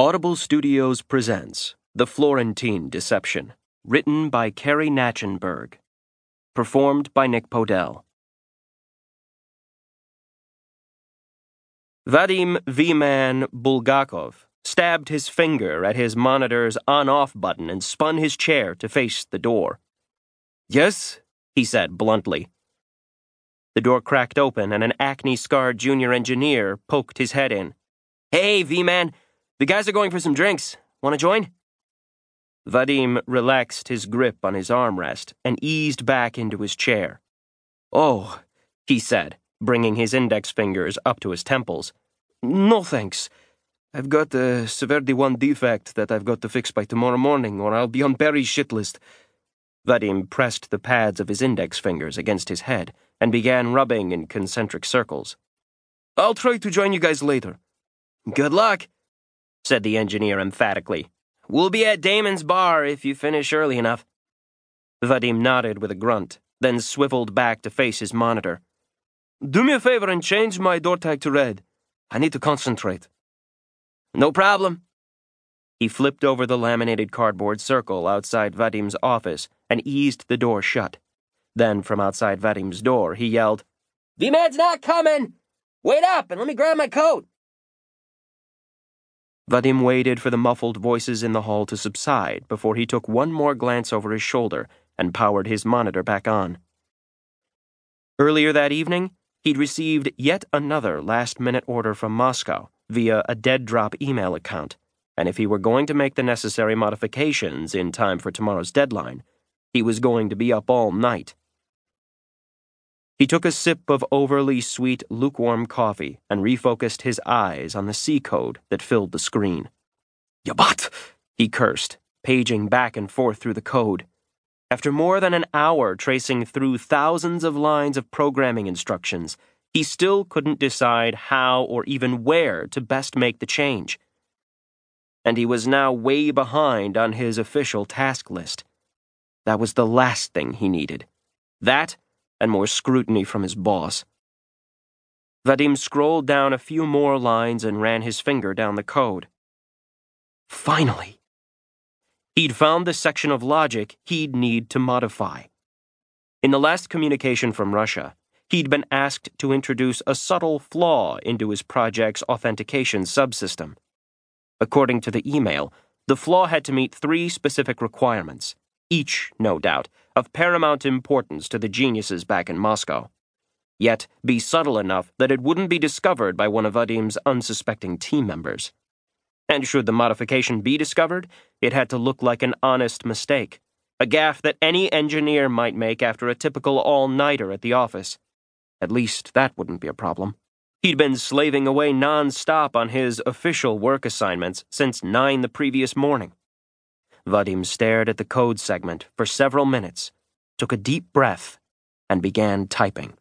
Audible Studios presents The Florentine Deception, written by Carey Nachenberg, performed by Nick Podehl. Vadim V-Man Bulgakov stabbed his finger at his monitor's on-off button and spun his chair to face the door. Yes, he said bluntly. The door cracked open and an acne-scarred junior engineer poked his head in. Hey, V-Man, the guys are going for some drinks. Want to join? Vadim relaxed his grip on his armrest and eased back into his chair. Oh, he said, bringing his index fingers up to his temples. No thanks. I've got a severity 1 defect that I've got to fix by tomorrow morning, or I'll be on Barry's shit list. Vadim pressed the pads of his index fingers against his head and began rubbing in concentric circles. I'll try to join you guys later. Good luck said the engineer emphatically. We'll be at Damon's bar if you finish early enough. Vadim nodded with a grunt, then swiveled back to face his monitor. Do me a favor and change my door tag to red. I need to concentrate. No problem. He flipped over the laminated cardboard circle outside Vadim's office and eased the door shut. Then, from outside Vadim's door, he yelled, V-Man's not coming! Wait up and let me grab my coat! Vadim waited for the muffled voices in the hall to subside before he took one more glance over his shoulder and powered his monitor back on. Earlier that evening, he'd received yet another last minute order from Moscow via a dead drop email account, and if he were going to make the necessary modifications in time for tomorrow's deadline, he was going to be up all night. He took a sip of overly sweet, lukewarm coffee and refocused his eyes on the C code that filled the screen. Yabat! he cursed, paging back and forth through the code. After more than an hour tracing through thousands of lines of programming instructions, he still couldn't decide how or even where to best make the change. And he was now way behind on his official task list. That was the last thing he needed. That and more scrutiny from his boss. Vadim scrolled down a few more lines and ran his finger down the code. Finally! He'd found the section of logic he'd need to modify. In the last communication from Russia, he'd been asked to introduce a subtle flaw into his project's authentication subsystem. According to the email, the flaw had to meet three specific requirements each, no doubt, of paramount importance to the geniuses back in Moscow. Yet be subtle enough that it wouldn't be discovered by one of Vadim's unsuspecting team members. And should the modification be discovered, it had to look like an honest mistake, a gaffe that any engineer might make after a typical all nighter at the office. At least that wouldn't be a problem. He'd been slaving away non stop on his official work assignments since nine the previous morning. Vadim stared at the code segment for several minutes, took a deep breath, and began typing.